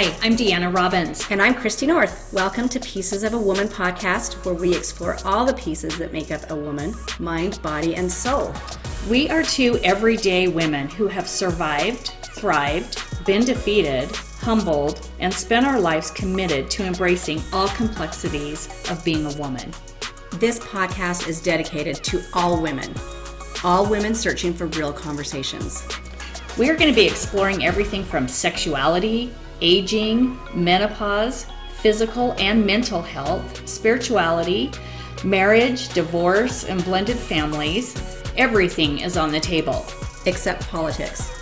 Hi, I'm Deanna Robbins. And I'm Christy North. Welcome to Pieces of a Woman podcast, where we explore all the pieces that make up a woman mind, body, and soul. We are two everyday women who have survived, thrived, been defeated, humbled, and spent our lives committed to embracing all complexities of being a woman. This podcast is dedicated to all women, all women searching for real conversations. We are going to be exploring everything from sexuality, aging, menopause, physical and mental health, spirituality, marriage, divorce, and blended families. Everything is on the table. Except politics.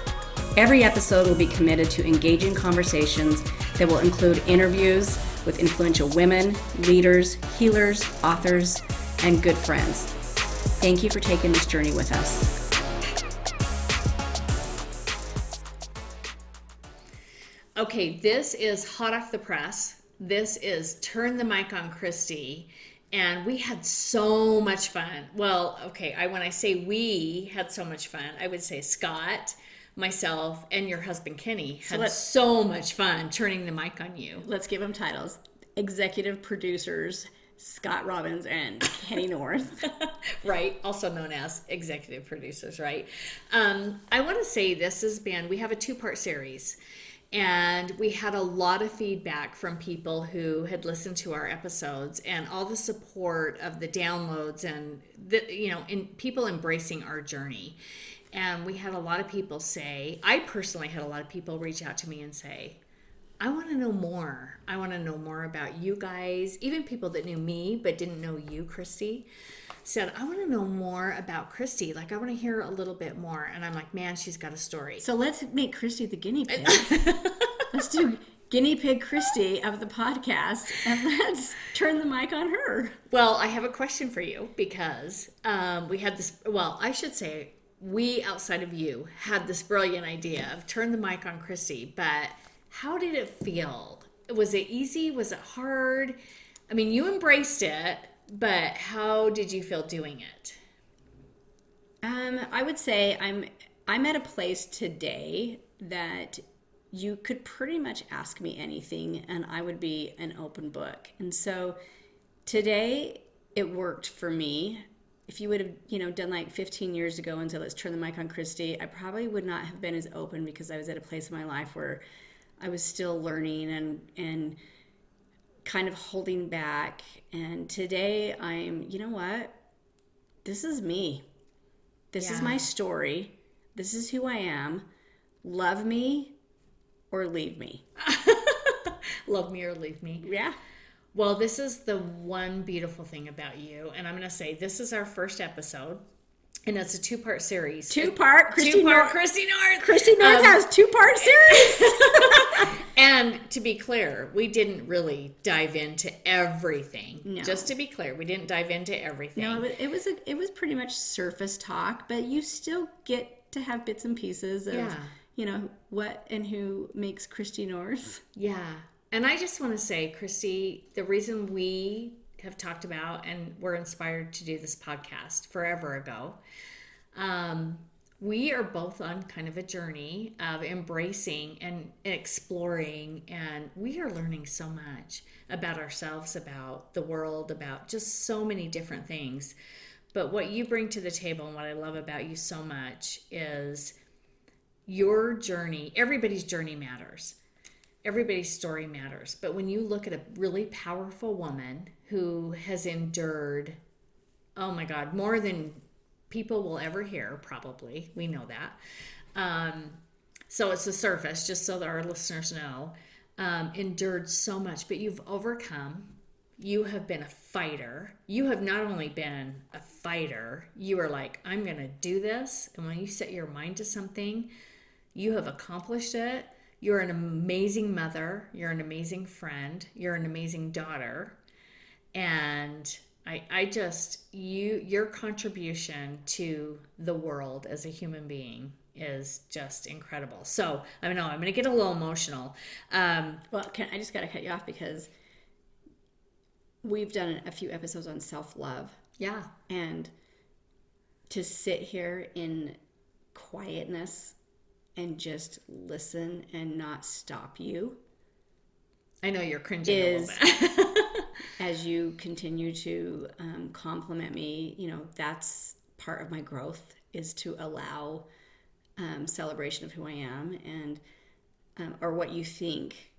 Every episode will be committed to engaging conversations that will include interviews with influential women, leaders, healers, authors, and good friends. Thank you for taking this journey with us. Okay, this is hot off the press. This is Turn the Mic on Christy. And we had so much fun. Well, okay, I when I say we had so much fun, I would say Scott, myself, and your husband Kenny had so, so much fun turning the mic on you. Let's give them titles. Executive producers Scott Robbins and Kenny North. right, also known as executive producers, right? Um, I want to say this has been, we have a two part series and we had a lot of feedback from people who had listened to our episodes and all the support of the downloads and the you know in people embracing our journey. And we had a lot of people say i personally had a lot of people reach out to me and say i want to know more. I want to know more about you guys. Even people that knew me but didn't know you christy said, I want to know more about Christy. Like, I want to hear a little bit more. And I'm like, man, she's got a story. So let's make Christy the guinea pig. let's do guinea pig Christy of the podcast and let's turn the mic on her. Well, I have a question for you because um, we had this, well, I should say, we outside of you had this brilliant idea of turn the mic on Christy, but how did it feel? Was it easy? Was it hard? I mean, you embraced it but how did you feel doing it? Um, I would say I'm I'm at a place today that you could pretty much ask me anything and I would be an open book. And so today it worked for me. If you would have, you know, done like 15 years ago and said, let's turn the mic on Christy, I probably would not have been as open because I was at a place in my life where I was still learning and, and, kind of holding back. And today I'm, you know what? This is me. This yeah. is my story. This is who I am. Love me or leave me. Love me or leave me. Yeah. Well, this is the one beautiful thing about you. And I'm going to say this is our first episode and it's a two part series. Two part Christy two part North. Christy North. Christy North um, has two part series. and to be clear, we didn't really dive into everything. No. Just to be clear, we didn't dive into everything. No, it was a, it was pretty much surface talk, but you still get to have bits and pieces of yeah. you know what and who makes Christy North. Yeah. And I just want to say, Christy, the reason we have talked about and were inspired to do this podcast forever ago. Um, we are both on kind of a journey of embracing and exploring, and we are learning so much about ourselves, about the world, about just so many different things. But what you bring to the table and what I love about you so much is your journey, everybody's journey matters everybody's story matters. But when you look at a really powerful woman who has endured, oh my God, more than people will ever hear, probably, we know that. Um, so it's the surface, just so that our listeners know, um, endured so much, but you've overcome. You have been a fighter. You have not only been a fighter, you are like, I'm going to do this. And when you set your mind to something, you have accomplished it you're an amazing mother, you're an amazing friend, you're an amazing daughter. And I, I just you your contribution to the world as a human being is just incredible. So I know I'm going to get a little emotional. Um, well, can I just got to cut you off because we've done a few episodes on self love. Yeah, and to sit here in quietness and just listen and not stop you I know you're cringing is a little bit. as you continue to um, compliment me, you know, that's part of my growth is to allow um, celebration of who I am and um, or what you think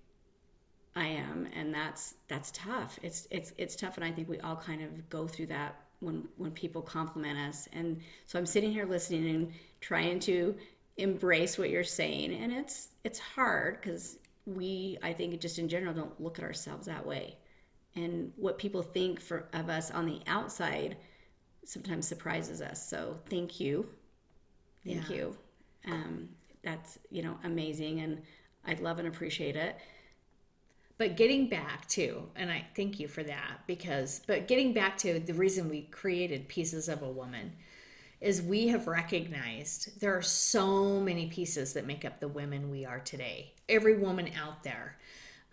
I am, and that's that's tough. It's it's it's tough, and I think we all kind of go through that when when people compliment us. And so I'm sitting here listening and trying to embrace what you're saying, and it's it's hard because we I think just in general don't look at ourselves that way, and what people think for of us on the outside sometimes surprises us. So thank you, thank Yeah. you. Um, that's you know amazing, and I love and appreciate it. But getting back to, and I thank you for that because, but getting back to the reason we created Pieces of a Woman is we have recognized there are so many pieces that make up the women we are today. Every woman out there.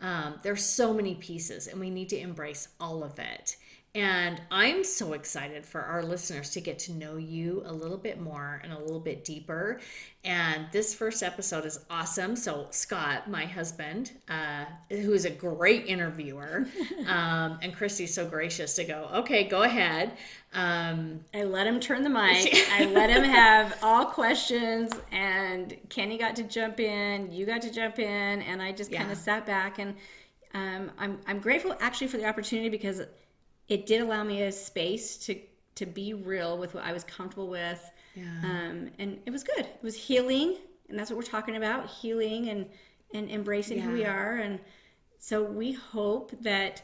Um, there's so many pieces, and we need to embrace all of it. And I'm so excited for our listeners to get to know you a little bit more and a little bit deeper. And this first episode is awesome. So, Scott, my husband, uh, who is a great interviewer, um, and Christy's so gracious to go, okay, go ahead. Um, I let him turn the mic. I let him have all questions, and Kenny got to jump in. You got to jump in, and I just kind of sat back. And um, I'm I'm grateful actually for the opportunity because it did allow me a space to to be real with what I was comfortable with. Um, and it was good. It was healing, and that's what we're talking about: healing and and embracing who we are. And so we hope that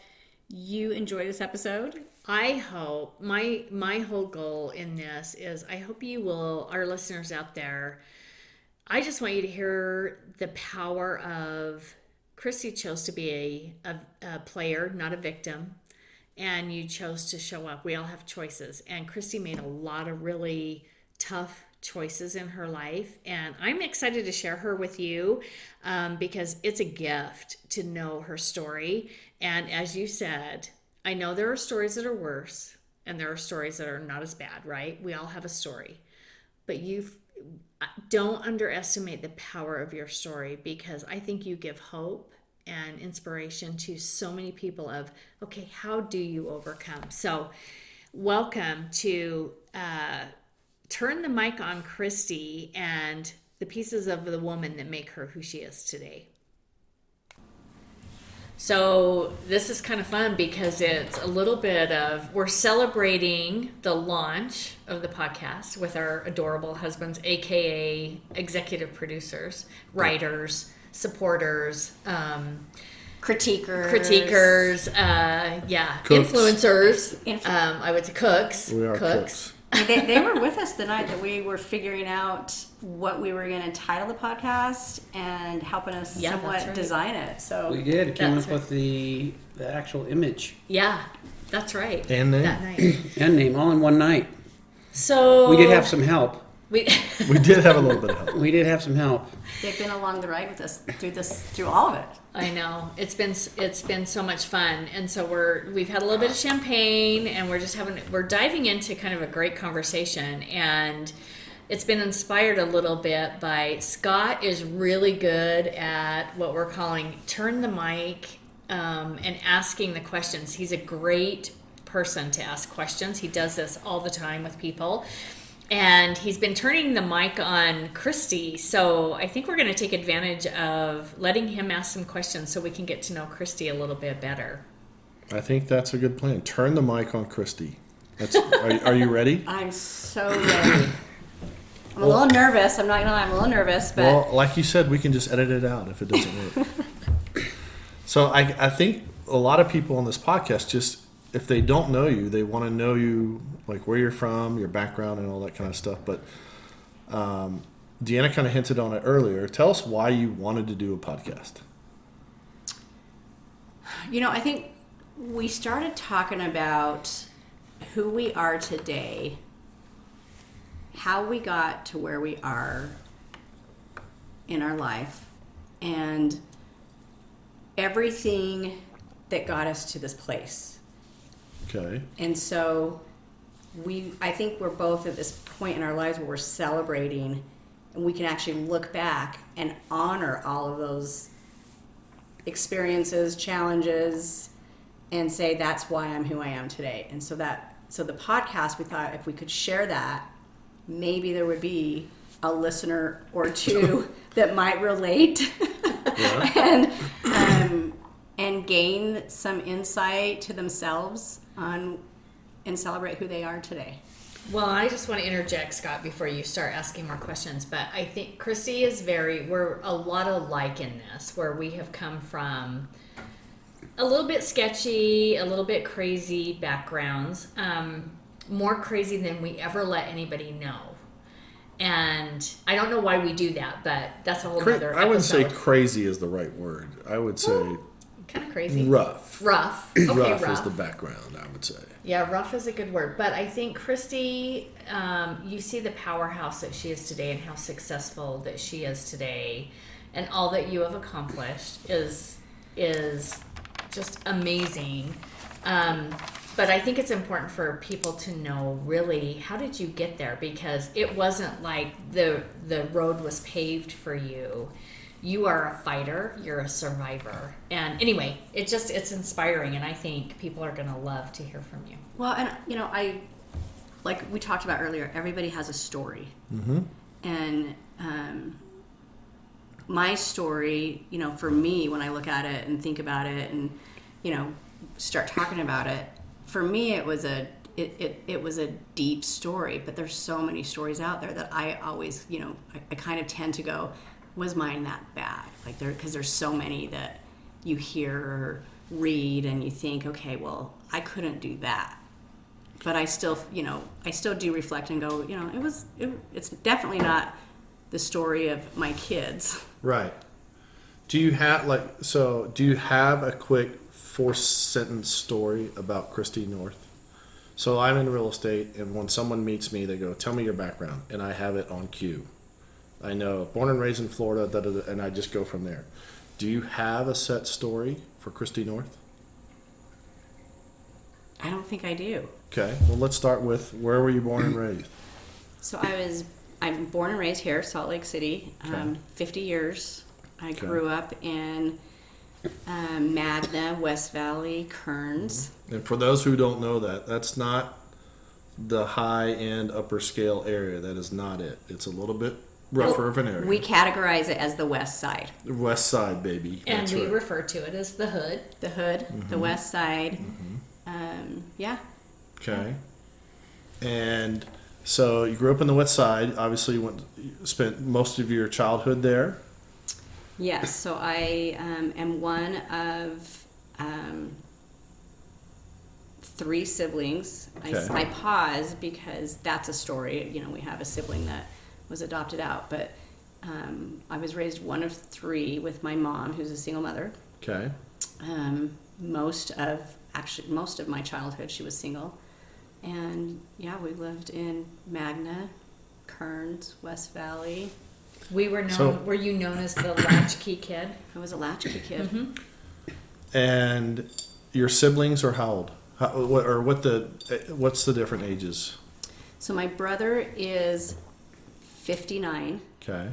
you enjoy this episode. I hope my my whole goal in this is I hope you will our listeners out there I just want you to hear the power of Christy chose to be a, a, a player, not a victim, and you chose to show up. We all have choices, and Christy made a lot of really tough choices in her life, and I'm excited to share her with you um, because it's a gift to know her story. And as you said, I know there are stories that are worse, and there are stories that are not as bad, right? We all have a story, but you've don't underestimate the power of your story because I think you give hope and inspiration to so many people of okay how do you overcome? So welcome to uh, turn the mic on christy and the pieces of the woman that make her who she is today. So this is kind of fun because it's a little bit of we're celebrating the launch of the podcast with our adorable husbands, aka executive producers, writers, supporters, um, Critiquers. critiquers, uh, yeah, Cooks. influencers. Influ- um, I would say cooks. We are cooks. they, they were with us the night that we were figuring out what we were going to title the podcast and helping us Yeah, somewhat right. design it. So We did. It came That's up with the the actual image Yeah, that's right. And name. that night. and name all in one night. So We did have some help. We. We did have a little bit of help. We did have some help. they've been along the ride with us through this, through all of it. I know it's been it's been so much fun, and so we're we've had a little bit of champagne, and we're just having we're diving into kind of a great conversation, and it's been inspired a little bit by Scott is really good at what we're calling turn the mic um, and asking the questions. He's a great person to ask questions. He does this all the time with people. And he's been turning the mic on Christy. So I think we're going to take advantage of letting him ask some questions so we can get to know Christy a little bit better. I think that's a good plan. Turn the mic on Christy. That's, are, are you ready? I'm so ready. I'm a little nervous. I'm not gonna lie. I'm a little nervous, but Well, like you said, we can just edit it out if it doesn't work. so I, I think a lot of people on this podcast just if they don't know you, they want to know you like where you're from, your background, and all that kind of stuff. But um, Deanna kind of hinted on it earlier. Tell us why you wanted to do a podcast. you know, I think we started talking about who we are today, how we got to where we are in our life, and everything that got us to this place. Okay. And so we I think we're both at this point in our lives where we're celebrating and we can actually look back and honor all of those experiences, challenges, and say that's why I'm who I am today. And so that so the podcast, we thought if we could share that, maybe there would be a listener or two that might relate and um, and gain some insight to themselves on and celebrate who they are today. Well, I just want to interject, Scott, before you start asking more questions. But I think Christy is very, we're a lot alike in this, where we have come from a little bit sketchy, a little bit crazy backgrounds, um, more crazy than we ever let anybody know. And I don't know why we do that, but that's a whole Cra- other I wouldn't say crazy is the right word. I would say kind of crazy. rough. Rough. Okay, rough, rough. is the background. Would say. Yeah, rough is a good word. But I think Christy, um, you see the powerhouse that she is today and how successful that she is today, and all that you have accomplished is is just amazing. Um, but I think it's important for people to know really how did you get there because it wasn't like the the road was paved for you. You are a fighter, you're a survivor. And anyway, it just it's inspiring and I think people are going to love to hear from you. Well, and you know, I like we talked about earlier. Everybody has a story, mm-hmm. and um, my story, you know, for me, when I look at it and think about it, and you know, start talking about it, for me, it was a it, it, it was a deep story. But there's so many stories out there that I always, you know, I, I kind of tend to go, was mine that bad? Like there, because there's so many that you hear read, and you think, okay, well, I couldn't do that but I still, you know, I still do reflect and go, you know, it was, it, it's definitely not the story of my kids. Right. Do you have like so? Do you have a quick four sentence story about Christy North? So I'm in real estate, and when someone meets me, they go, "Tell me your background," and I have it on cue. I know, born and raised in Florida, da, da, da, and I just go from there. Do you have a set story for Christy North? I don't think I do. Okay, well, let's start with where were you born and raised? So I was, I'm born and raised here, Salt Lake City, um, 50 years. I grew up in um, Magna, West Valley, Kearns. And for those who don't know that, that's not the high end upper scale area. That is not it. It's a little bit rougher of an area. We categorize it as the West Side. The West side, baby. And That's we right. refer to it as the hood. The hood, the West Side. Um, yeah. okay. And so you grew up in the West Side. Obviously, you went spent most of your childhood there. Yes, so I um, am one of um, three siblings. I, Okay. I pause because that's a story. You know, we have a sibling that was adopted out, but um, I was raised one of three with my mom, who's a single mother. Okay. Um, most of actually most of my childhood, she was single, and yeah, we lived in Magna, Kearns, West Valley. We were known. So- were you known as the latchkey kid? I was a latchkey kid. And your siblings are how old? How, what, or what the what's the different ages? So my brother is 59. Okay.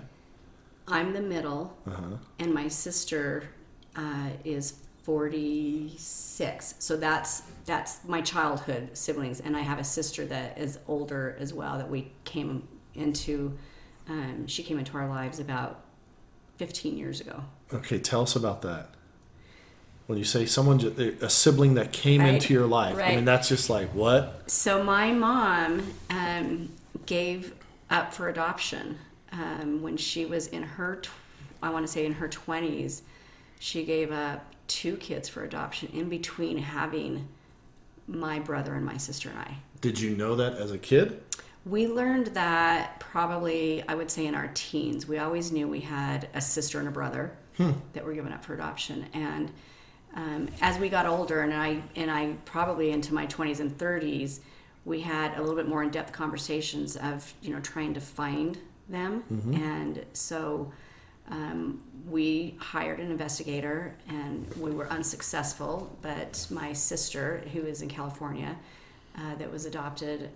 I'm the middle, Uh huh. and my sister uh, is 46. So that's that's my childhood siblings, and I have a sister that is older as well that we came into. Um, she came into our lives about 15 years ago. Okay. Tell us about that. When you say someone, a sibling that came Right. into your life, I mean that's just like what? So my mom um, gave up for adoption um, when she was in her, tw- I want to say in her twenties. She gave up two kids for adoption in between having my brother and my sister and I. Did you know that as a kid? We learned that probably, I would say, in our teens. We always knew we had a sister and a brother that were given up for adoption, and um, as we got older, and I and I probably into my twenties and thirties, we had a little bit more in-depth conversations of you know trying to find them, and so. Um, we hired an investigator and we were unsuccessful, but my sister, who is in California, uh, that was adopted,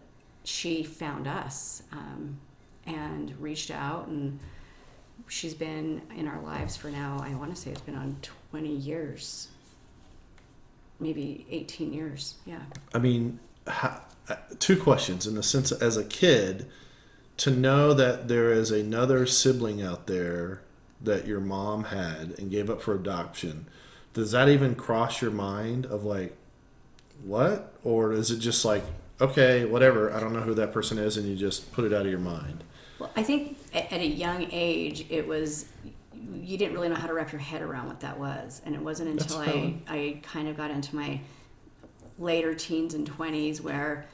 she found us um, and reached out and she's been in our lives for now, I want to say it's been on 20 years, maybe 18 years. Yeah. I mean, how, two questions in the sense as a kid to know that there is another sibling out there that your mom had and gave up for adoption. Does that even cross your mind of like what or is it just like okay, whatever, I don't know who that person is and you just put it out of your mind? Well, I think at, at a young age, it was you didn't really know how to wrap your head around what that was, and it wasn't until I. I kind of got into my later teens and twenties where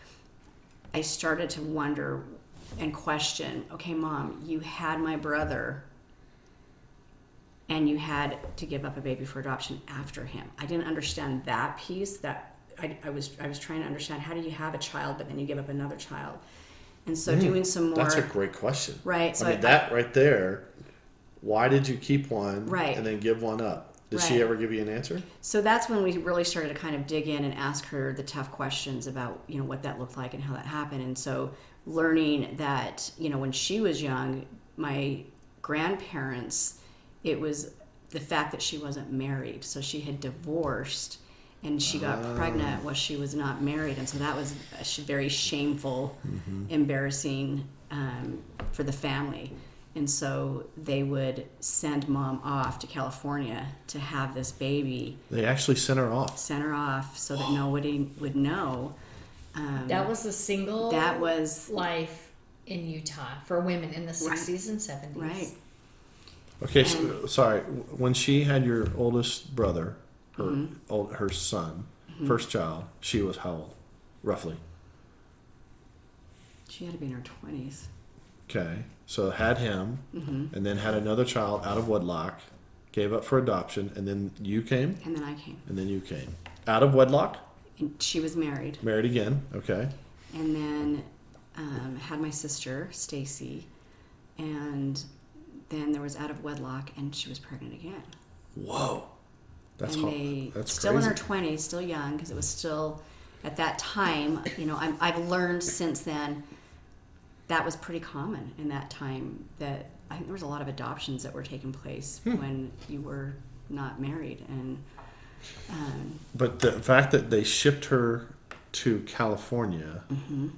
I started to wonder and question. Okay, mom, you had my brother, and you had to give up a baby for adoption after him. I didn't understand that piece. That I, I was I was trying to understand how do you have a child, but then you give up another child. And so doing some more Mm, That's a great question. Right, so I mean, I- that right there, why did you keep one Right. and then give one up? Did she ever give you an answer? So that's when we really started to kind of dig in and ask her the tough questions about, you know, what that looked like and how that happened. And so learning that, you know, when she was young, my grandparents, it was the fact that she wasn't married. So she had divorced and she got pregnant while she was not married. And so that was a very shameful, embarrassing um, for the family. And so they would send mom off to California to have this baby, They actually sent her off. send her off so that nobody would know. Um, That was a single that was life in Utah for women in the 60s and 70s. right. Okay, so, sorry. When she had your oldest brother, her Mm-hmm. old, her son, first child, she was how old, roughly? She had to be in her 20s. Okay, so had him, Mm-hmm. and then had another child out of wedlock, gave up for adoption, and then you came, And then I came. and then you came out of wedlock, And she was married. married again. Okay, And then um, had my sister, Stacy. And then there was out of wedlock and she was pregnant again. whoa, that's and they That's still crazy. in her 20s still young because it was still at that time you know I'm, i've learned since then that was pretty common in that time that i think there was a lot of adoptions that were taking place Hmm. when you were not married and um, But the fact that they shipped her to California Mm-hmm.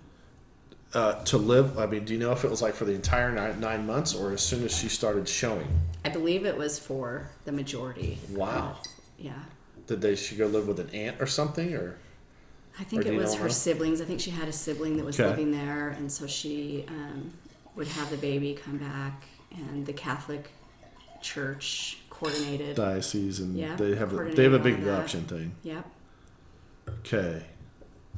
uh, to live, I mean, do you know if it was like for the entire nine, nine months or as soon as she started showing? i believe it was for the majority Wow. yeah Did they she go live with an aunt or something or? I think it was her siblings. I think she had a sibling that was Okay. living there, and so she um, would have the baby come back, and the Catholic Church coordinated. diocese and Yeah, they have a, they have a big of that. adoption thing. Yep. Okay,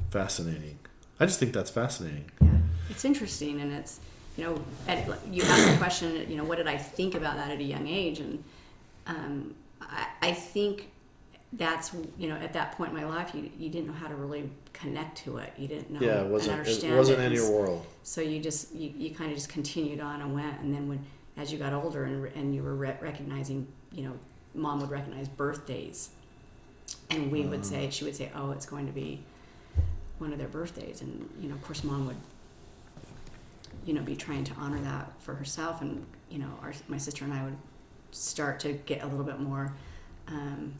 fascinating. I just think that's fascinating. Yeah. It's interesting, and it's you know, at, you asked the question, you know, what did I think about that at a young age, and um, I, I think that's you know, at that point in my life, you you didn't know how to really connect to it. You didn't know Yeah, it wasn't understand it wasn't it. in your world. so you just you, you kind of just continued on and went and then when as you got older and, and you were re- recognizing you know mom would recognize birthdays and we would say she would say oh it's going to be one of their birthdays and you know of course mom would you know be trying to honor that for herself and you know our, my sister and i would start to get a little bit more um,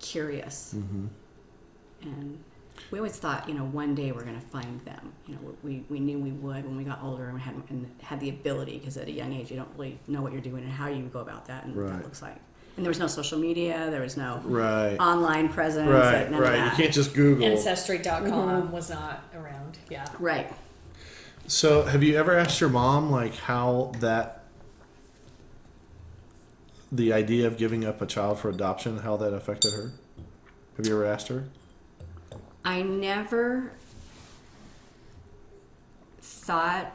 curious Mm-hmm. and we always thought, you know, one day we're going to find them. You know, we, we knew we would when we got older and we had and had the ability because at a young age you don't really know what you're doing and how you go about that and what that looks like. And there was no social media, there was no Right, online presence, right, like none right. of You can't just Google. Ancestry.com Mm-hmm. was not around. Yeah. Right. So, have you ever asked your mom like how that the idea of giving up a child for adoption, how that affected her? Have you ever asked her? I never thought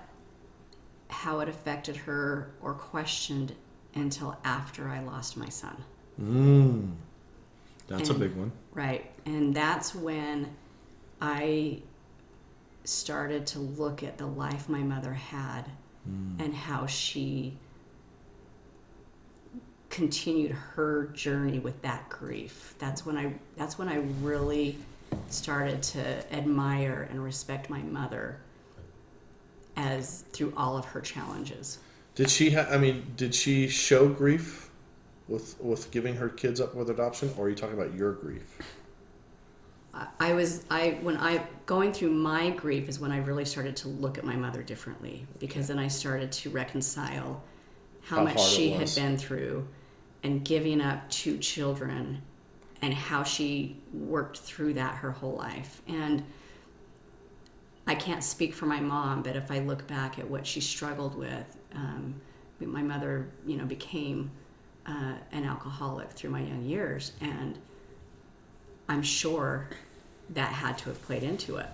how it affected her or questioned until after I lost my son. Mm. That's a big one. Right. And that's when I started to look at the life my mother had and how she continued her journey with that grief. That's when I that's when I really started to admire and respect my mother as through all of her challenges. Did she? Ha- I mean, did she show grief with with giving her kids up with adoption, or are you talking about your grief? I- was I when I going through my grief is when I really started to look at my mother differently because then I started to reconcile how, How much she had been through and giving up two children and how she worked through that her whole life and I can't speak for my mom, but if I look back at what she struggled with, um, my mother, you know, became uh, an alcoholic through my young years, and I'm sure that had to have played into it.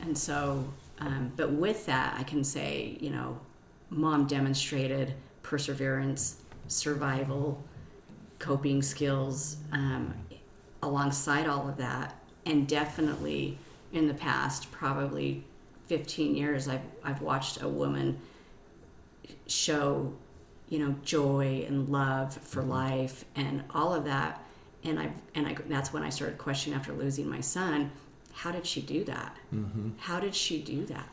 And so, um, but with that, I can say, you know, mom demonstrated perseverance, survival, coping skills um, alongside all of that, and definitely in the past, probably 15 years, I've, I've watched a woman show, you know, joy and love for life and all of that. And I and I that's when I started questioning after losing my son, how did she do that? How did she do that?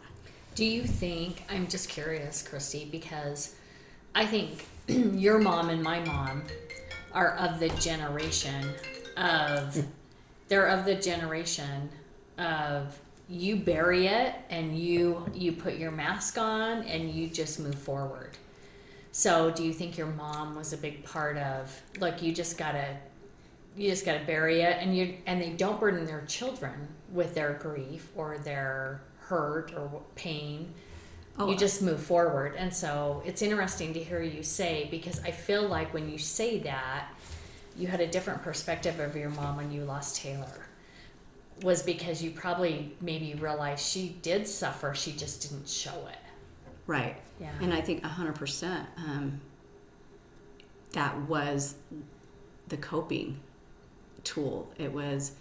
Do you think, I'm just curious, Christy, because I think your mom and my mom are of the generation of, they're of the generation of you bury it and you you put your mask on and you just move forward. So do you think your mom was a big part of look, you just gotta you just gotta bury it and you and they don't burden their children with their grief or their hurt or pain Oh, you just move forward and so it's interesting to hear you say because i feel like when you say that you had a different perspective of your mom when you lost taylor was because you probably maybe realized she did suffer she just didn't show it Right. Yeah. And I think 100% um, that was the coping tool. It was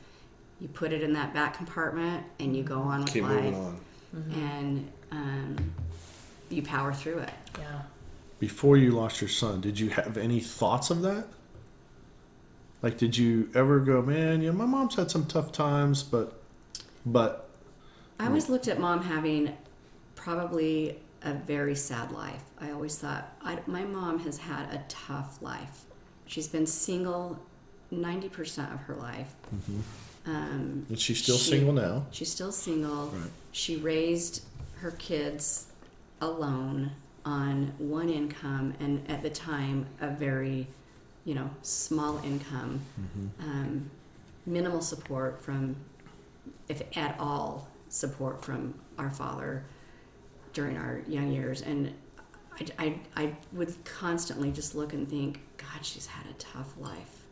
you put it in that back compartment and you go on with Keep life moving on. and um, you power through it. yeah Before you lost your son, did you have any thoughts of that? Like, did you ever go, man? You know, my mom's had some tough times, but, but I always looked at mom having probably a very sad life. I always thought I, my mom has had a tough life. She's been single 90% of her life. Um, is she still She- single now? She's still single. Right. She raised her kids alone on one income, and at the time, a very, you know, small income. Um, minimal support from, if at all, support from our father during our young years. And I, I, I would constantly just look and think, God, she's had a tough life,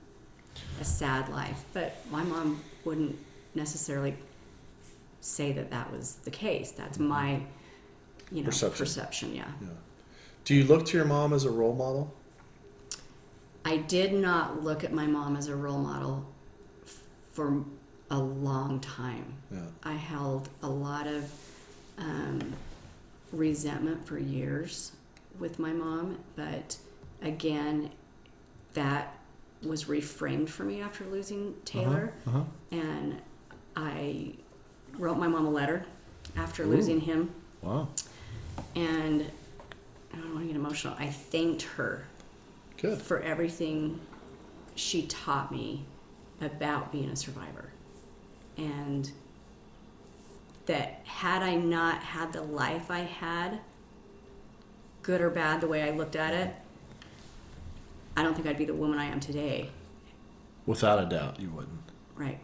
a sad life. But my mom wouldn't necessarily say that that was the case. That's my, you know, Perception. perception. yeah. Yeah. Do you look to your mom as a role model? I did not look at my mom as a role model f- for a long time. Yeah. I held a lot of um, resentment for years with my mom, but again, that was reframed for me after losing Taylor. Uh-huh. And I wrote my mom a letter after losing him, Wow. and I don't want to get emotional. I thanked her Good. for everything she taught me about being a survivor. And that had I not had the life I had, good or bad, the way I looked at it, I don't think I'd be the woman I am today. Without a doubt, you wouldn't. Right.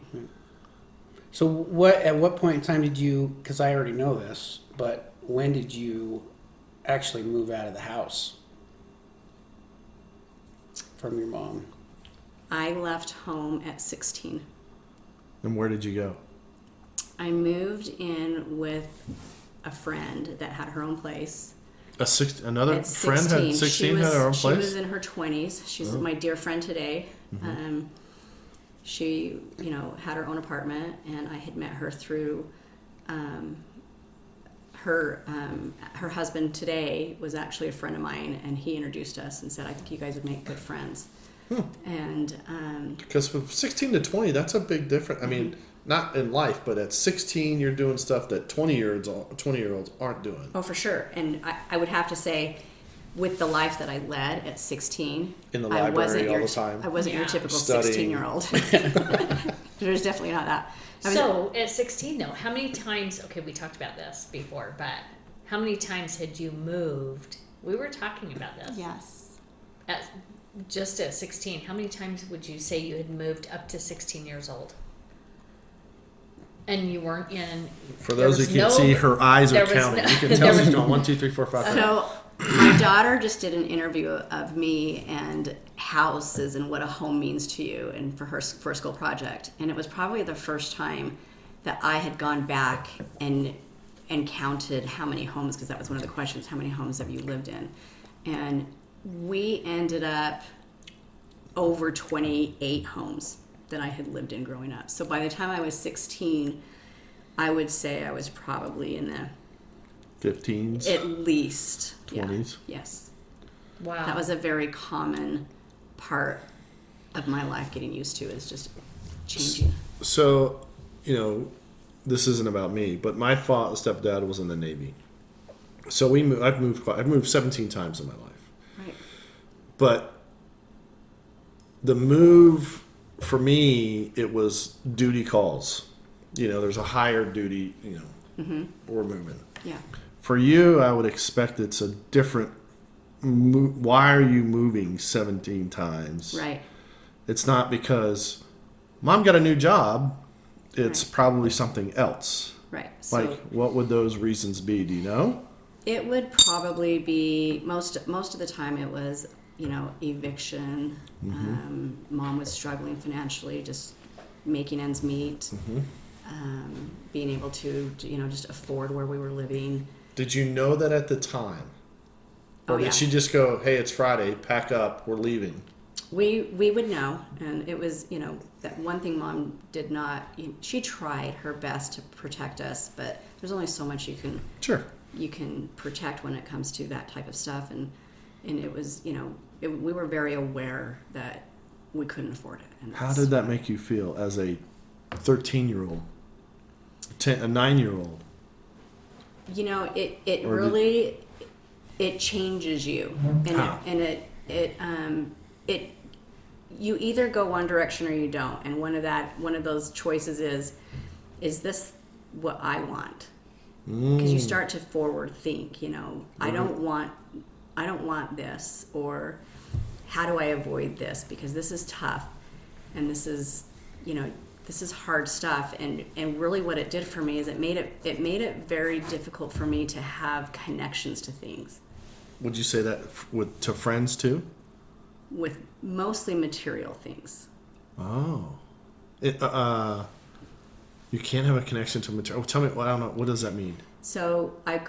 So what? At what point in time did you? Because I already know this, but when did you actually move out of the house from your mom? I left home at 16. And where did you go? I moved in with a friend that had her own place. A six, another At friend had 16 she was, had her own place? Oh. Mm-hmm. was in her 20s. She's my dear friend today. Um, she, you know, had her own apartment, and I had met her through um, her um, her husband today was actually a friend of mine, and he introduced us and said, "I think you guys would make good friends." Hmm. And um, Because from 16 to 20, that's a big difference. I mean, not in life, but at 16, you're doing stuff that 20 year olds 20 year olds aren't doing. Oh, for sure. And I, I would have to say, with the life that I led at 16, In the I library wasn't all your, the time. I wasn't your typical Studying. 16 year old. There's definitely not that. I was- So at 16, though, how many times? Okay, we talked about this before, but how many times had you moved? We were talking about this. yes. At, just at 16, how many times would you say you had moved up to 16 years old? And you weren't in. For those who can't no- see, her eyes are counting. no- you can tell she's going one, two, three, four, five. six. So my daughter just did an interview of me and houses and what a home means to you and for her for school project. And it was probably the first time that I had gone back and and counted how many homes because that was one of the questions how many homes have you lived in? And we ended up over 28 homes that I had lived in growing up. So by the time I was 16 I would say I was probably in the 15s. at least yeah. 20s? Yes, Wow. that was a very common part of my life. Getting used to is just changing. So, you know, this isn't about me, but my father, stepdad was in the Navy. So we moved, I've moved quite, I've moved 17 times in my life. Right. But the move for me, it was duty calls. You know, there's a higher duty, you know, Mm-hmm. we're moving. Yeah. For you, I would expect it's a different. Mo- why are you moving 17 times? Right. It's not because mom got a new job. It's Right. probably something else. Right. So Like, what would those reasons be? Do you know? it would probably be most most of the time it was you know eviction. Um, mom was struggling financially, just making ends meet. Um, being able to you know just afford where we were living. Did you know that at the time? Or Oh, did yeah. she just go, hey, it's Friday, pack up, we're leaving? We we would know, and it was you know that one thing mom did not. You, she tried her best to protect us, but there's only so much you can Sure. you can protect when it comes to that type of stuff, and and it was you know it, we were very aware that we couldn't afford it. And How did that make you feel as a 13 year old, a 9 year old? You know it it Or did- really it changes you. And it, and it it um it you either go one direction or you don't. And one of that one of those choices is is this what i want? Because you start to forward think you know i don't want i don't want this or how do i avoid this? Because this is tough. And this is you know this is hard stuff and and really what it did for me is it made it it made it very difficult for me to have connections to things Would you say that with to friends too? with mostly material things Oh. It, uh, uh, you can't have a connection to material. tell me, well, I don't know. What does that mean? so i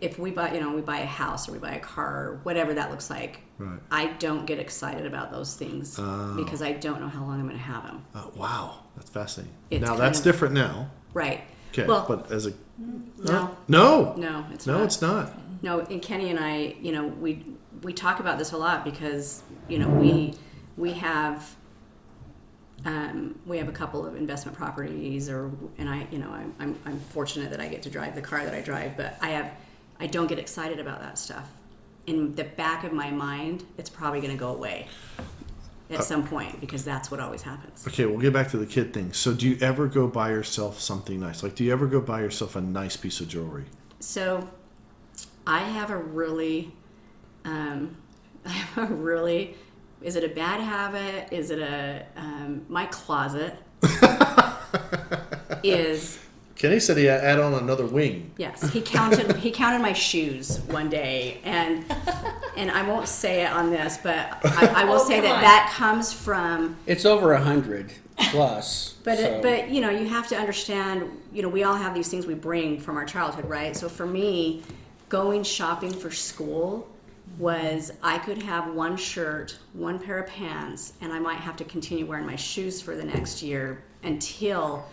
if we buy you know we buy a house or we buy a car or whatever that looks like Right. i don't get excited about those things Oh. because i don't know how long i'm going to have them Uh, wow, that's fascinating. It's now that's of- different now. right Okay, well but as a no no, no it's no, not. it's not. No, and Kenny and I, you know, we we talk about this a lot because you know we we have um, we have a couple of investment properties, or and I, you know, I'm, I'm I'm fortunate that I get to drive the car that I drive, but I have I don't get excited about that stuff. In the back of my mind, it's probably going to go away at some point because that's what always happens. Okay, we'll get back to the kid thing. So, do you ever go buy yourself something nice? Like, do you ever go buy yourself a nice piece of jewelry? So, I have a really, um, I have a really. Is it a bad habit? Is it a um, my closet? is Kenny said he had add on another wing. yes. He counted. he counted my shoes one day, and and I won't say it on this, but I, I will Oh, say that on. that comes from It's over a hundred plus. But so- it, but you know you have to understand you know we all have these things we bring from our childhood right so for me going shopping for school was I could have one shirt one pair of pants and I might have to continue wearing my shoes for the next year until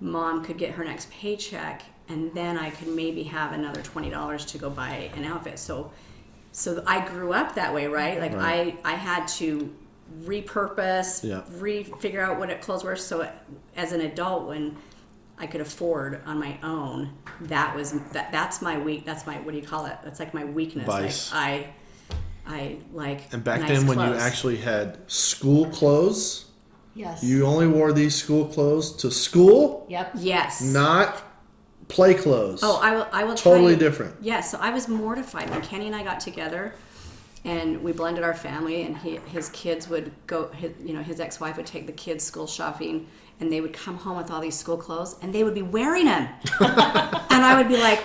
mom could get her next paycheck and then I could maybe have another $20 to go buy an outfit so so I grew up that way, right? Like Right. I I had to repurpose, Yeah. re figure out what it clothes were. So as an adult, when I could afford on my own, that was that that's my weak that's my what do you call it? That's like my weakness. Vice. Like I I like And back nice then, when you actually had school clothes, Yes. you only wore these school clothes to school, Yep. Yes. not play clothes. Oh, I will. I will. tell Totally you- different. Yeah. So I was mortified when Kenny and I got together, and we blended our family. And he, his kids would go. His, you know, his ex-wife would take the kids school shopping, and they would come home with all these school clothes, and they would be wearing them, and I would be like.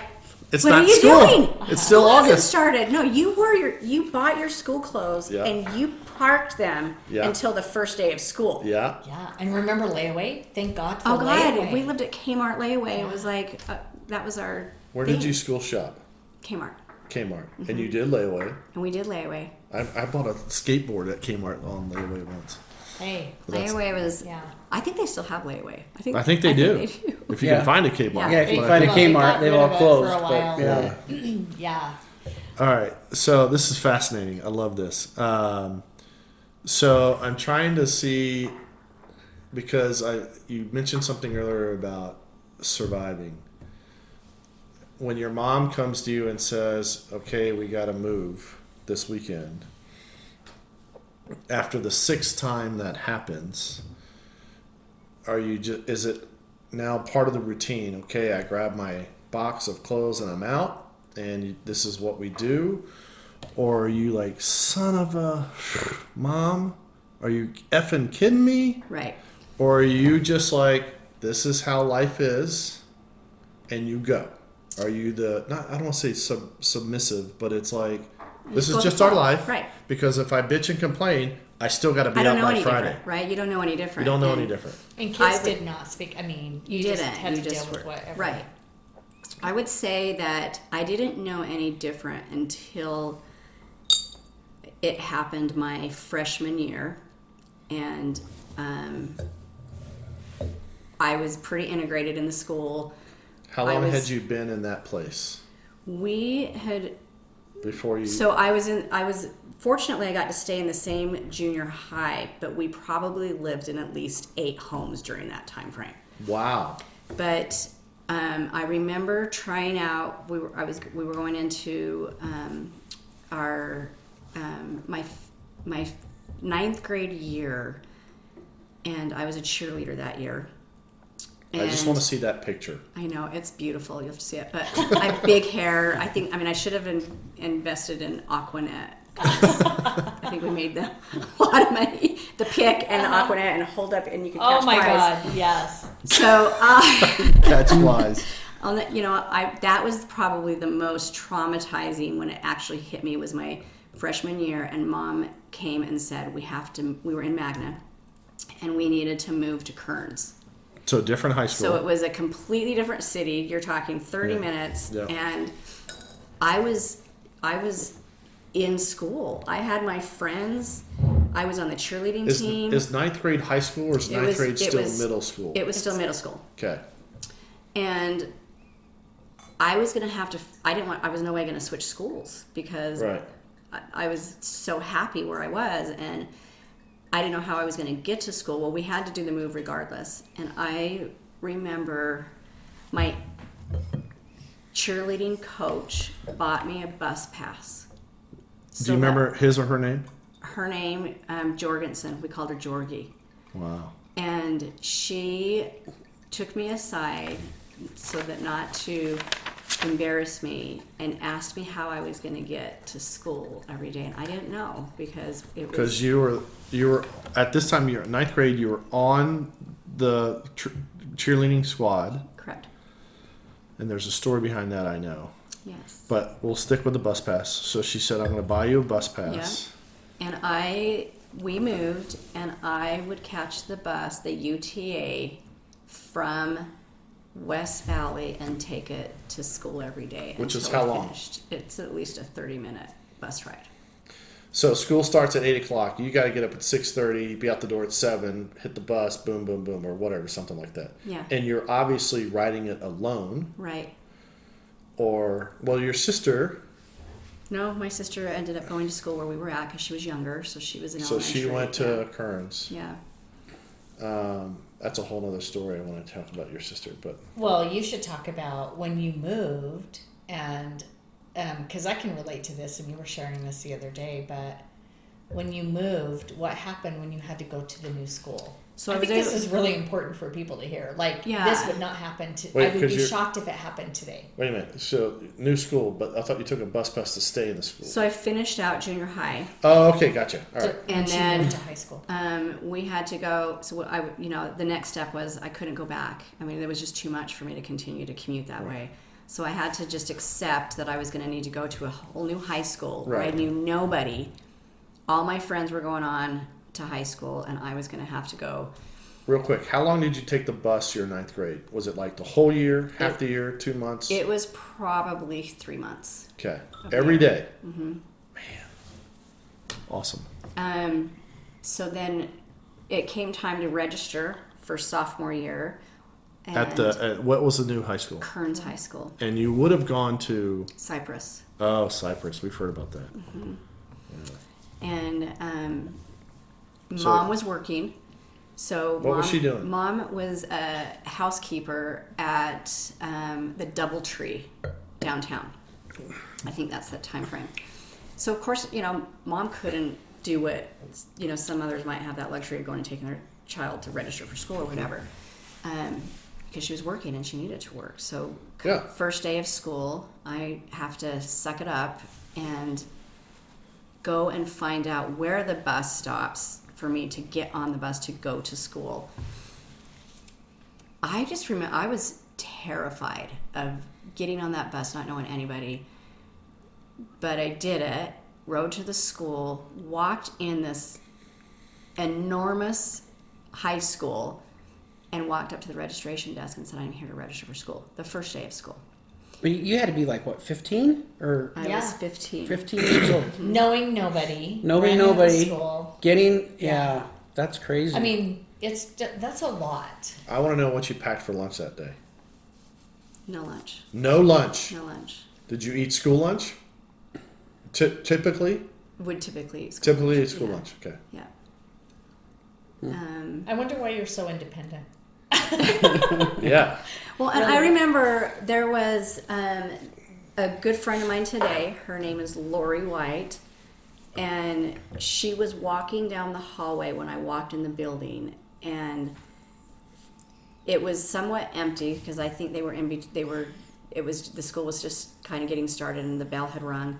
It's what not are you school. doing? It's still School hasn't August. started. No, you wore your you bought your school clothes Yeah. and you parked them Yeah. until the first day of school. yeah. Yeah. And remember layaway? Thank God for Oh God, layaway. we lived at Kmart layaway. It was like uh, that was our. Where did you school shop? Kmart, Kmart. Mm-hmm. And you did layaway. and we did layaway. I, I bought a skateboard at Kmart on layaway once. Hey. Layaway was. Yeah. I think they still have layaway. I think. I think they do. they do. If you Yeah. can find a Kmart. Yeah. Yeah, if you But find a Kmart, they've all of for a closed. But yeah. Yeah. All right. So this is fascinating. I love this. Um, so I'm trying to see because I you mentioned something earlier about surviving. When your mom comes to you and says, "Okay, we got to move this weekend," after the sixth time that happens, are you just is it now part of the routine? Okay, I grab my box of clothes and I'm out, and this is what we do, or are you like, son of a mom? Are you effing kidding me? Right. Or are you just like, this is how life is, and you go? Are you the not? I don't want to say sub, submissive, but it's like this is just our life, right. Because if I bitch and complain, I still got to be I don't out by any Friday. right? You don't know any different. You don't know And any different. And I kids would- did not speak. I mean, you, You, didn't. had you to just deal with were- whatever. Right. I would say that I didn't know any different until it happened my freshman year, and um, I was pretty integrated in the school. How long was- had you been in that place We had before you? So I was in. I was fortunately I got to stay in the same junior high, but we probably lived in at least eight homes during that time frame. wow. But um, I remember trying out. We were. I was. We were going into um, our um, my my ninth grade year, and I was a cheerleader that year. I just want to see that picture. I know it's beautiful. You have to see it, but I have big hair. I think. I mean, I should have in, invested in Aqua Net. I think we made them a lot of money. The pick and the Aqua Net and hold up, and you can catch Oh my flies. God! Yes. So, uh, Catch flies. on the, you know, I that was probably the most traumatizing when it actually hit me was my freshman year, and mom came and said we have to. We were in Magna, and we needed to move to Kearns. So a different high school. So it was a completely different city. You're talking 30 Yeah. minutes, Yeah. and I was I was in school. I had my friends. I was on the cheerleading is, team. is ninth grade high school or is It ninth was- grade still was- middle school? it was still middle school, okay. and I was gonna have to. I didn't want. I was no way gonna switch schools because Right. I, was so happy where I was, and I didn't know how I was going to get to school. Well, we had to do the move regardless, and I remember my cheerleading coach bought me a bus pass. Do you remember his or her name? her name? Um, Jorgensen. We called her Jorgie Wow. and she took me aside so that not to embarrass me and asked me how I was going to get to school every day and I didn't know because it was Because you were you were at this time you're ninth grade. You were on the tr- cheerleading squad, correct and there's a story behind that I know. yes But we'll stick with the bus pass. So she said, "I'm going to buy you a bus pass." and I we moved and I would catch the bus the UTA from West Valley and take it to school every day Which is how long? finished. it's at least a 30 minute bus ride So school starts at eight o'clock. You got to get up at six thirty, be out the door at seven, hit the bus, boom, boom, boom, or whatever, something like that. Yeah. And you're obviously riding it alone, right or well, your sister. No, my sister ended up going to school where we were at because she was younger, so she was in So she went to Kearns. Yeah, Um, that's a whole other story. I want to talk about your sister, but Well, you should talk about when you moved, and um, because I can relate to this, and you were sharing this the other day. But when you moved, what happened when you had to go to the new school? So I, I was think this is really important for people to hear. Like Yeah. this would not happen to. Wait, I would be shocked if it happened today. wait a minute. So new school, but I thought you took a bus pass to stay in the school. So I finished out junior high. oh, okay, gotcha. All right. when And then- moved to high school. Um, we had to go. So what I, you know, the next step was I couldn't go back. I mean, there was just too much for me to continue to commute that way. So I had to just accept that I was going to need to go to a whole new high school where I knew nobody. All my friends were going on to high school, and I was going to have to go. Real quick, how long did you take the bus your ninth grade? Was it like the whole year, half the year, two months? It was probably three months. okay, every day. Mm-hmm. Man, awesome. Um, so then it came time to register for sophomore year. And At the at, what was the new high school? Kearns High School, And you would have gone to Cyprus. oh Cyprus. We've heard about that. and um, So- mom was working. So What mom, was she doing? Mom was a housekeeper at um, the DoubleTree downtown. I think that's the time frame. So of course, you know, mom couldn't do what you know some others might have that luxury of going and taking their child to register for school or whatever, um, because she was working and she needed to work. So Yeah. first day of school, I have to suck it up and go and find out where the bus stops for me to get on the bus to go to school. I just remember I was terrified of getting on that bus, not knowing anybody. But I did it, rode to the school, walked in this enormous high school, and walked up to the registration desk and said, I'm here to register for school. The first day of school. But you had to be like what, fifteen or I Yeah. was 15. fifteen years old? Knowing nobody, Knowing brand new to nobody. school. Getting yeah, that's crazy. I mean, it's that's a lot. I want to know what you packed for lunch that day. No lunch. No lunch. No lunch. Did you eat school lunch? Ty- typically, Would typically eat school typically lunch. eat school yeah. lunch. Okay. Yeah. Um, I wonder why you're so independent. Yeah. well, and I remember there was um, a good friend of mine today. Her name is Lori White. And she was walking down the hallway when I walked in the building. And it was somewhat empty because I think they were in, bet- they were, it was, the school was just kind of getting started and the bell had rung.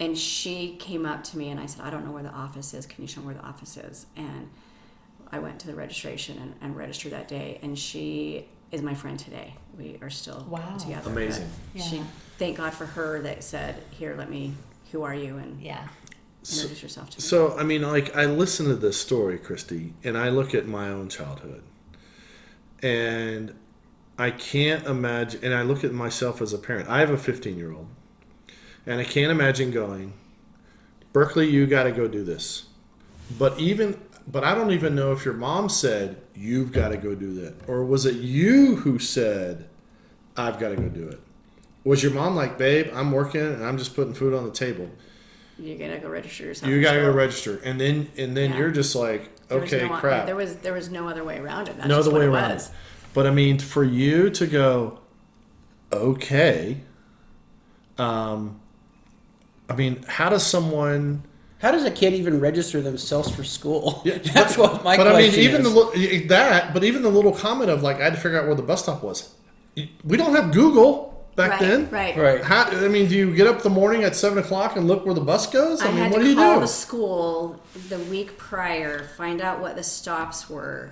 And she came up to me and I said, I don't know where the office is. Can you show me where the office is? And I went to the registration and, and registered that day. And she is my friend today. We are still Wow. together. Amazing. but She, Yeah. thank God for her that said, "Here, let me. Who are you?" and Yeah. introduce yourself to me. So, I mean, like, I listen to this story, Christy, and I look at my own childhood. And I can't imagine, and I look at myself as a parent. I have a 15 year old, and I can't imagine going, Berkeley, you got to go do this. But even, but I don't even know if your mom said, you've got to go do that. Or was it you who said, I've got to go do it? Was your mom like, babe, I'm working and I'm just putting food on the table? you gotta go register yourself. You gotta go register, and then and then Yeah. you're just like, okay, no, crap, There was there was no other way around it. That's no other way what it around was. it. But I mean, for you to go, okay, um, I mean, how does someone? How does a kid even register themselves for school? Yeah, That's but, what my But I mean, even is. the li- that, but even the little comment of like, I had to figure out where the bus stop was. We don't have Google back right, then, right, right. How, I mean, do you get up the morning at seven o'clock and look where the bus goes? I, I, mean, had what to do you do? call do? the school the week prior, find out what the stops were,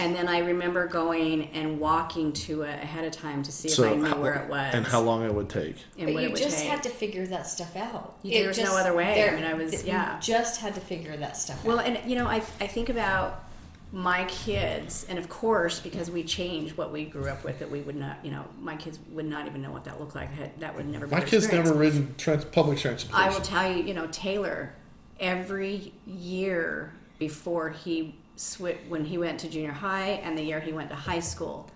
and then I remember going and walking to it ahead of time to see if I knew how- where it was and how long it would take. and But what you it would just take. had to figure that stuff out. You- there It was no other way. I mean, I was- th- yeah. You just had to figure that stuff Well, out. Well, and you know, I, I think about my kids, and of course, because we changed what we grew up with, that we would not, you know, my kids would not even know what that looked like. That would never be My kids experience. never ridden trans- public transportation. I will tell you, you know, Taylor, every year before he swi when he went to junior high and the year he went to high school,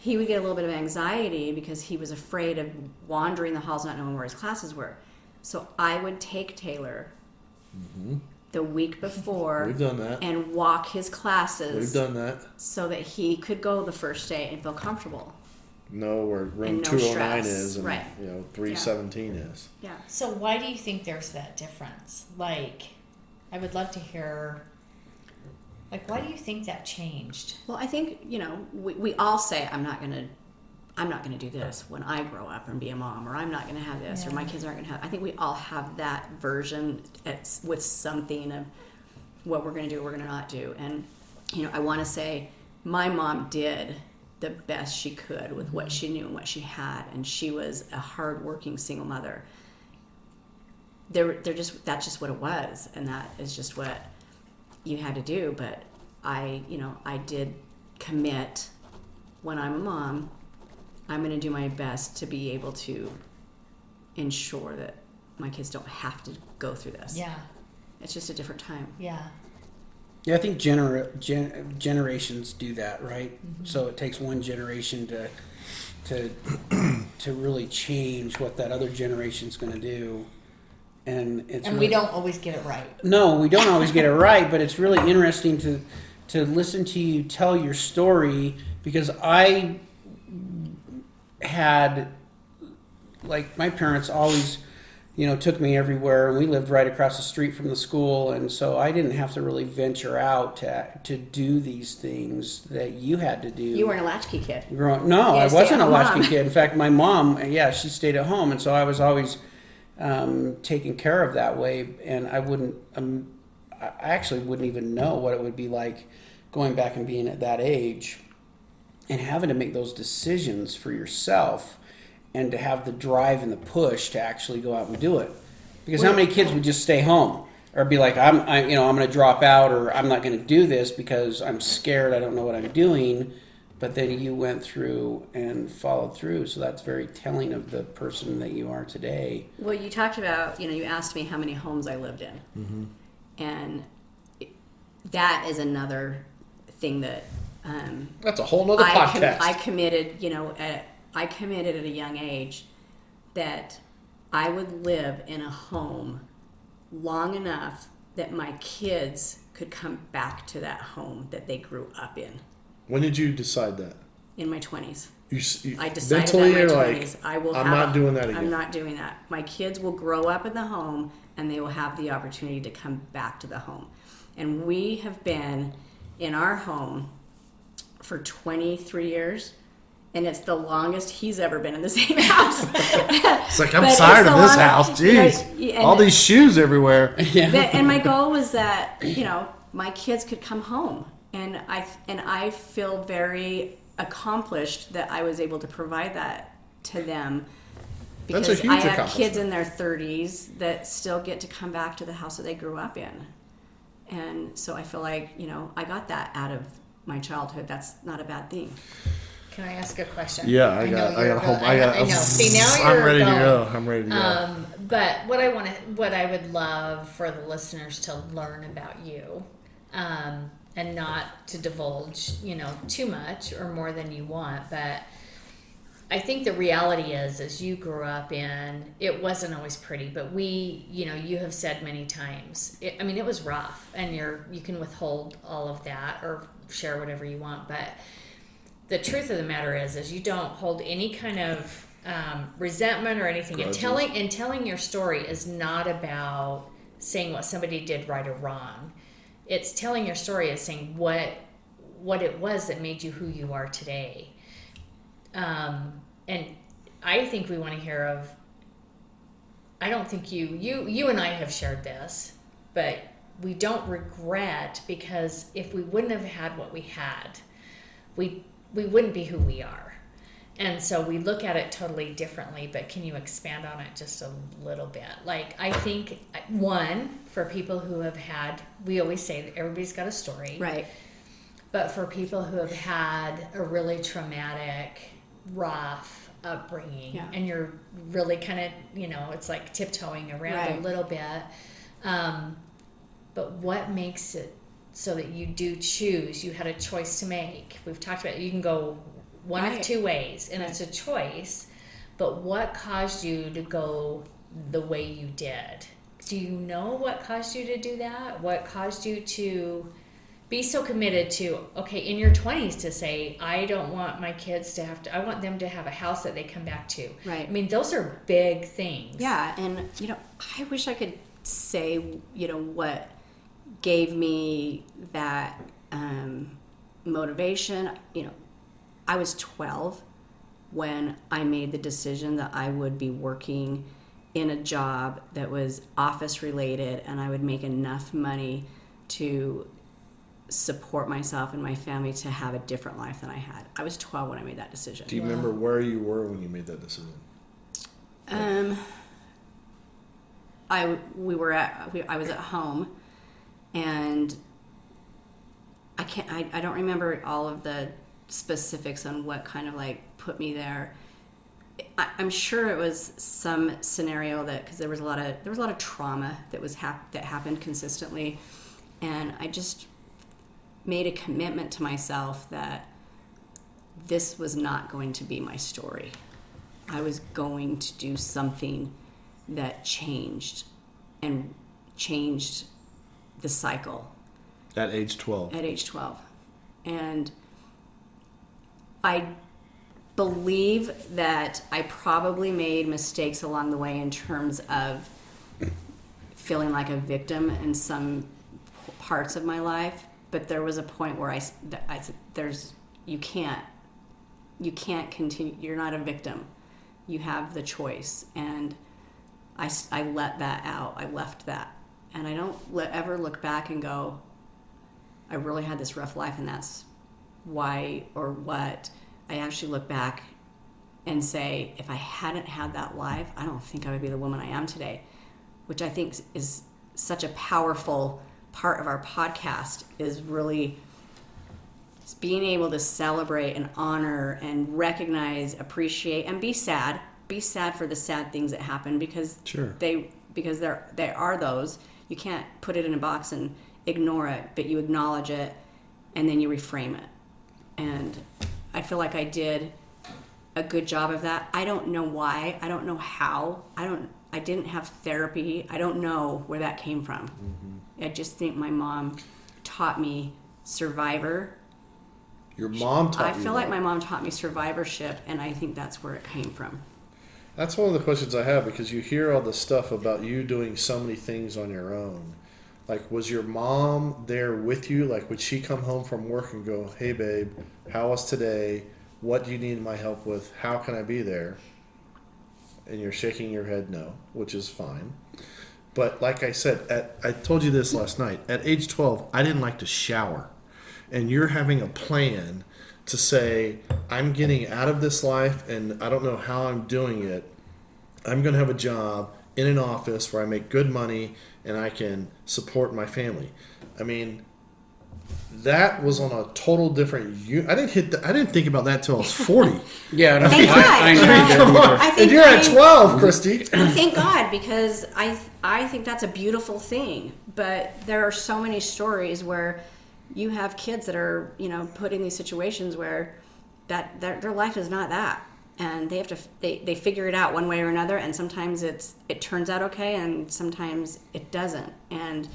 he would get a little bit of anxiety because he was afraid of wandering the halls, not knowing where his classes were. So I would take Taylor mm-hmm. the week before We've done that. and walk his classes We've done that. so that he could go the first day and feel comfortable. Know where room no two oh nine stress. is and Right. you know three seventeen is. Yeah. So why do you think there's that difference? Like, I would love to hear. Like, why do you think that changed? Well, I think you know we, we all say I'm not gonna I'm not gonna do this when I grow up and be a mom, or I'm not gonna have this, or my kids aren't gonna have. I think we all have that version at, with something of what we're gonna do, what we're gonna not do, and you know I want to say my mom did the best she could with what she knew and what she had, and she was a hardworking single mother. They're, they're just that's just what it was, and that is just what you had to do. But I, you know, I did commit when I'm a mom. I'm going to do my best to be able to ensure that my kids don't have to go through this. Yeah, It's just a different time. yeah, Yeah, I think gener- gen- generations do that, right? Mm-hmm. So it takes one generation to to to really change what that other generation's going to do, and it's and really- we don't always get it right. No, we don't always get it right, but it's really interesting to to listen to you tell your story because I had like my parents always you know took me everywhere and we lived right across the street from the school and so I didn't have to really venture out to to do these things that you had to do. You weren't a latchkey kid. Growing, no, I wasn't a latchkey mom. kid. In fact, my mom, yeah, she stayed at home, and so I was always um, taken care of that way. And I wouldn't, um, I actually wouldn't even know what it would be like going back and being at that age and having to make those decisions for yourself and to have the drive and the push to actually go out and do it. Because how many kids would just stay home or be like, I'm, I, you know, I'm going to drop out or I'm not going to do this because I'm scared. I don't know what I'm doing. But then you went through and followed through. So that's very telling of the person that you are today. Well, you talked about, you know, you asked me how many homes I lived in. Mm-hmm. And that is another thing that um, That's a whole nother I, com- podcast. I committed, you know, at, I committed at a young age that I would live in a home long enough that my kids could come back to that home that they grew up in when did you decide that? in my 20s. You, you I decided that in my 20s. like, I will I'm not a- doing that again. I'm not doing that. My kids will grow up in the home and they will have the opportunity to come back to the home. And we have been in our home for 23 years. And it's the longest he's ever been in the same house. It's like I'm But tired of this house. you know, Jeez, all these shoes everywhere. But- and my goal was that you know my kids could come home, and I and I feel very accomplished that I was able to provide that to them That's a because huge I have kids in their 30s that still get to come back to the house that they grew up in, and so I feel like you know I got that out of my childhood. That's not a bad thing. Can I ask a question? Yeah, I know got, I got, go- home. I got. I know. See, now I'm ready going. to go. I'm ready to go. Um, but what I want to, what I would love for the listeners to learn about you, um, and not to divulge, you know, too much or more than you want, but I think the reality is, as you grew up in. It wasn't always pretty, but we, you know, you have said many times. It, I mean, it was rough, and you're you can withhold all of that or share whatever you want, but the truth of the matter is is you don't hold any kind of um, resentment or anything and telling and telling your story is not about saying what somebody did right or wrong it's telling your story is saying what what it was that made you who you are today. Um, and i think we want to hear of i don't think you you you and i have shared this but we don't regret because if we wouldn't have had what we had we we wouldn't be who we are and so we look at it totally differently but can you expand on it just a little bit like i think one for people who have had we always say that everybody's got a story Right. but for people who have had a really traumatic rough upbringing Yeah. and you're really kind of you know it's like tiptoeing around Right. a little bit um, but what makes it so that you do choose you had a choice to make we've talked about it. you can go one of two ways and it's a choice but what caused you to go the way you did do you know what caused you to do that? What caused you to be so committed to okay in your 20s to say I don't want my kids to have to I want them to have a house that they come back to. Right. I mean, those are big things. Yeah, and you know, I wish I could say, you know, what gave me that um, motivation. You know, I was 12 when I made the decision that I would be working in a job that was office related and I would make enough money to support myself and my family to have a different life than I had. I was 12 when I made that decision. Do you remember where you were when you made that decision? Um, I we were at we, I was at home, and I can't I, I don't remember all of the specifics on what kind of like put me there. I, I'm sure it was some scenario that because there was a lot of there was a lot of trauma that was hap- that happened consistently, and I just made a commitment to myself that this was not going to be my story. I was going to do something that changed and changed the cycle At age 12. at age 12. And I believe that I probably made mistakes along the way in terms of feeling like a victim in some parts of my life. But there was a point where I said, there's, you can't, you can't continue, you're not a victim. You have the choice. And I, I let that out. I left that. And I don't let, ever look back and go, I really had this rough life, and that's why or what. I actually look back and say, if I hadn't had that life, I don't think I would be the woman I am today, which I think is such a powerful part of our podcast is really being able to celebrate and honor and recognize, appreciate, and be sad. Be sad for the sad things that happen because Sure. they because there there are those. You can't put it in a box and ignore it, but you acknowledge it and then you reframe it. And I feel like I did a good job of that. I don't know why. I don't know how. I don't I didn't have therapy. I don't know where that came from. Mm-hmm. I just think my mom taught me survivor. Your mom taught I feel like that. my mom taught me survivorship and I think that's where it came from. That's one of the questions I have because you hear all this stuff about you doing so many things on your own. Like, was your mom there with you? Like, would she come home from work and go, "Hey, babe, how was today? What do you need my help with? How can I be there?" And you're shaking your head no, which is fine. But like I said, at, I told you this last night. At age 12, I didn't like to shower. And you're having a plan to say, I'm getting out of this life and I don't know how I'm doing it. I'm going to have a job in an office where I make good money and I can support my family. I mean, that was on a total different. u- I didn't hit. The, I didn't think about that till I was 40. Yeah, no, Thank I, God, I you know know? you. I think and you're at 12, Christy. Thank God, because I I think that's a beautiful thing. But there are so many stories where you have kids that are you know put in these situations where that their, their life is not that, and they have to they, they figure it out one way or another. And sometimes it's it turns out okay, and sometimes it doesn't. And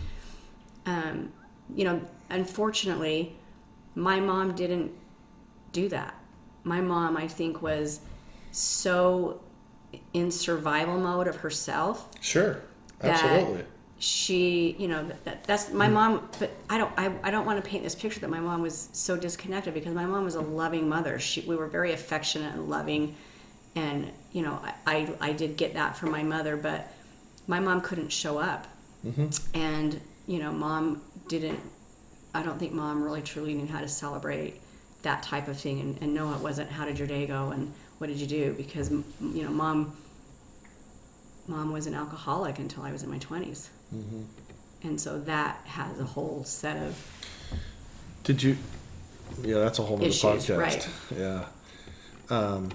um, you know, unfortunately, my mom didn't do that. My mom, I think, was so in survival mode of herself Sure, absolutely. She you know that, that's my mm. mom but i don't I, I don't want to paint this picture that my mom was so disconnected because my mom was a loving mother. She we were very affectionate and loving and you know i i, I did get that from my mother but my mom couldn't show up. Mm-hmm. And you know mom didn't i don't think mom really truly knew how to celebrate that type of thing and, and no it wasn't how did your day go and what did you do? Because you know mom mom was an alcoholic until I was in my 20s. And so that has a whole set of Did you? Yeah, that's a whole other Issues, podcast. right. Yeah. Um,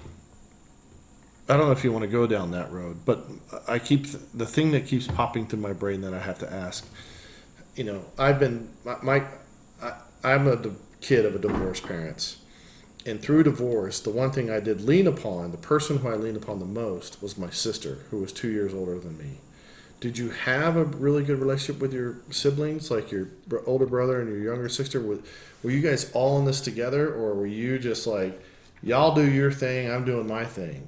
I don't know if you want to go down that road, but I keep the thing that keeps popping through my brain that I have to ask. You know, I've been my, my I, I'm a kid of a divorced parents, and through divorce, the one thing I did lean upon, the person who I leaned upon the most, was my sister, who was two years older than me. did you have a really good relationship with your siblings, like your older brother and your younger sister? Were, you guys all in this together, or were you just like, y'all do your thing, I'm doing my thing?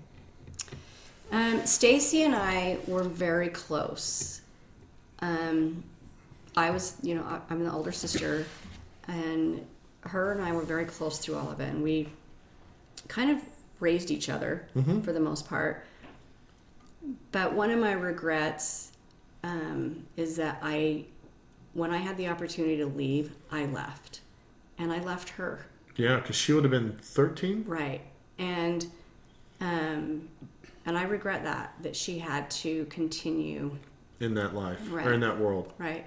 Um, Stacy and I were very close. Um, I was, you know, I'm the older sister, and her and I were very close through all of it, and we kind of raised each other for the most part. But one of my regrets um, is that I, when I had the opportunity to leave, I left, and I left her. Yeah, because she would have been 13. Right. And um and I regret that that she had to continue in that life or in that world. right.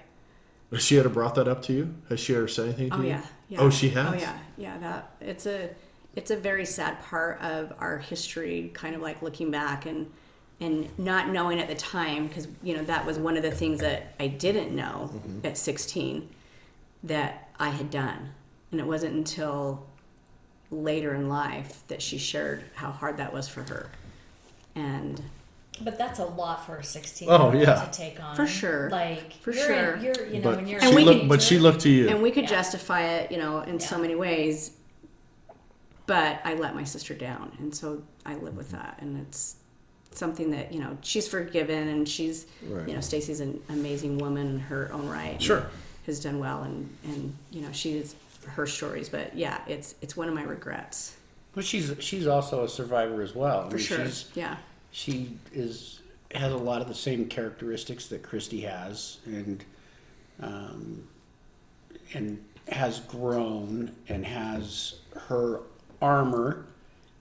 Has she ever brought that up to you? Has she ever said anything to Oh you? Oh yeah. Yeah. Oh, she has. Oh yeah. Yeah, that it's a it's a very sad part of our history kind of like looking back and and not knowing at the time because you know that was one of the things that I didn't know Mm-hmm. at 16 that I had done. And it wasn't until later in life that she shared how hard that was for her. And But that's a lot for a 16 Oh, year old yeah. to take on. For sure. Like, For you're sure. In, you're, you know, But when you're she And we looked, but she looked to you. and we could Yeah. justify it, you know, in so many ways. But I let my sister down, and so I live with mm-hmm. that, and it's something that you know she's forgiven, and she's, Right. you know, Stacy's an amazing woman in her own right. Sure. has done well, and and you know she is her stories, but yeah, it's it's one of my regrets But she's she's also a survivor as well. I for mean, sure. She's, Yeah, she is has a lot of the same characteristics that Christy has, and um, and has grown and has her armor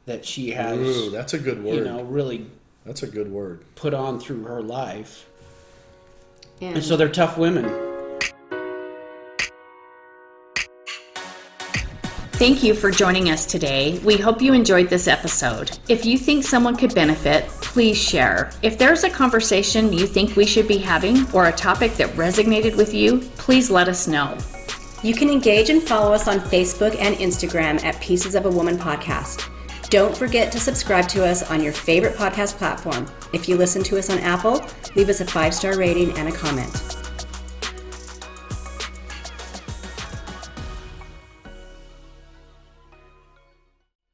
that she has. Ooh, that's a good word. you know, really that's a good word. put on through her life, and, and so they're tough women. Thank you for joining us today. We hope you enjoyed this episode. If you think someone could benefit, please share. If there's a conversation you think we should be having or a topic that resonated with you, please let us know. You can engage and follow us on Facebook and Instagram at Pieces of a Woman Podcast. Don't forget to subscribe to us on your favorite podcast platform. If you listen to us on Apple, leave us a five star rating and a comment.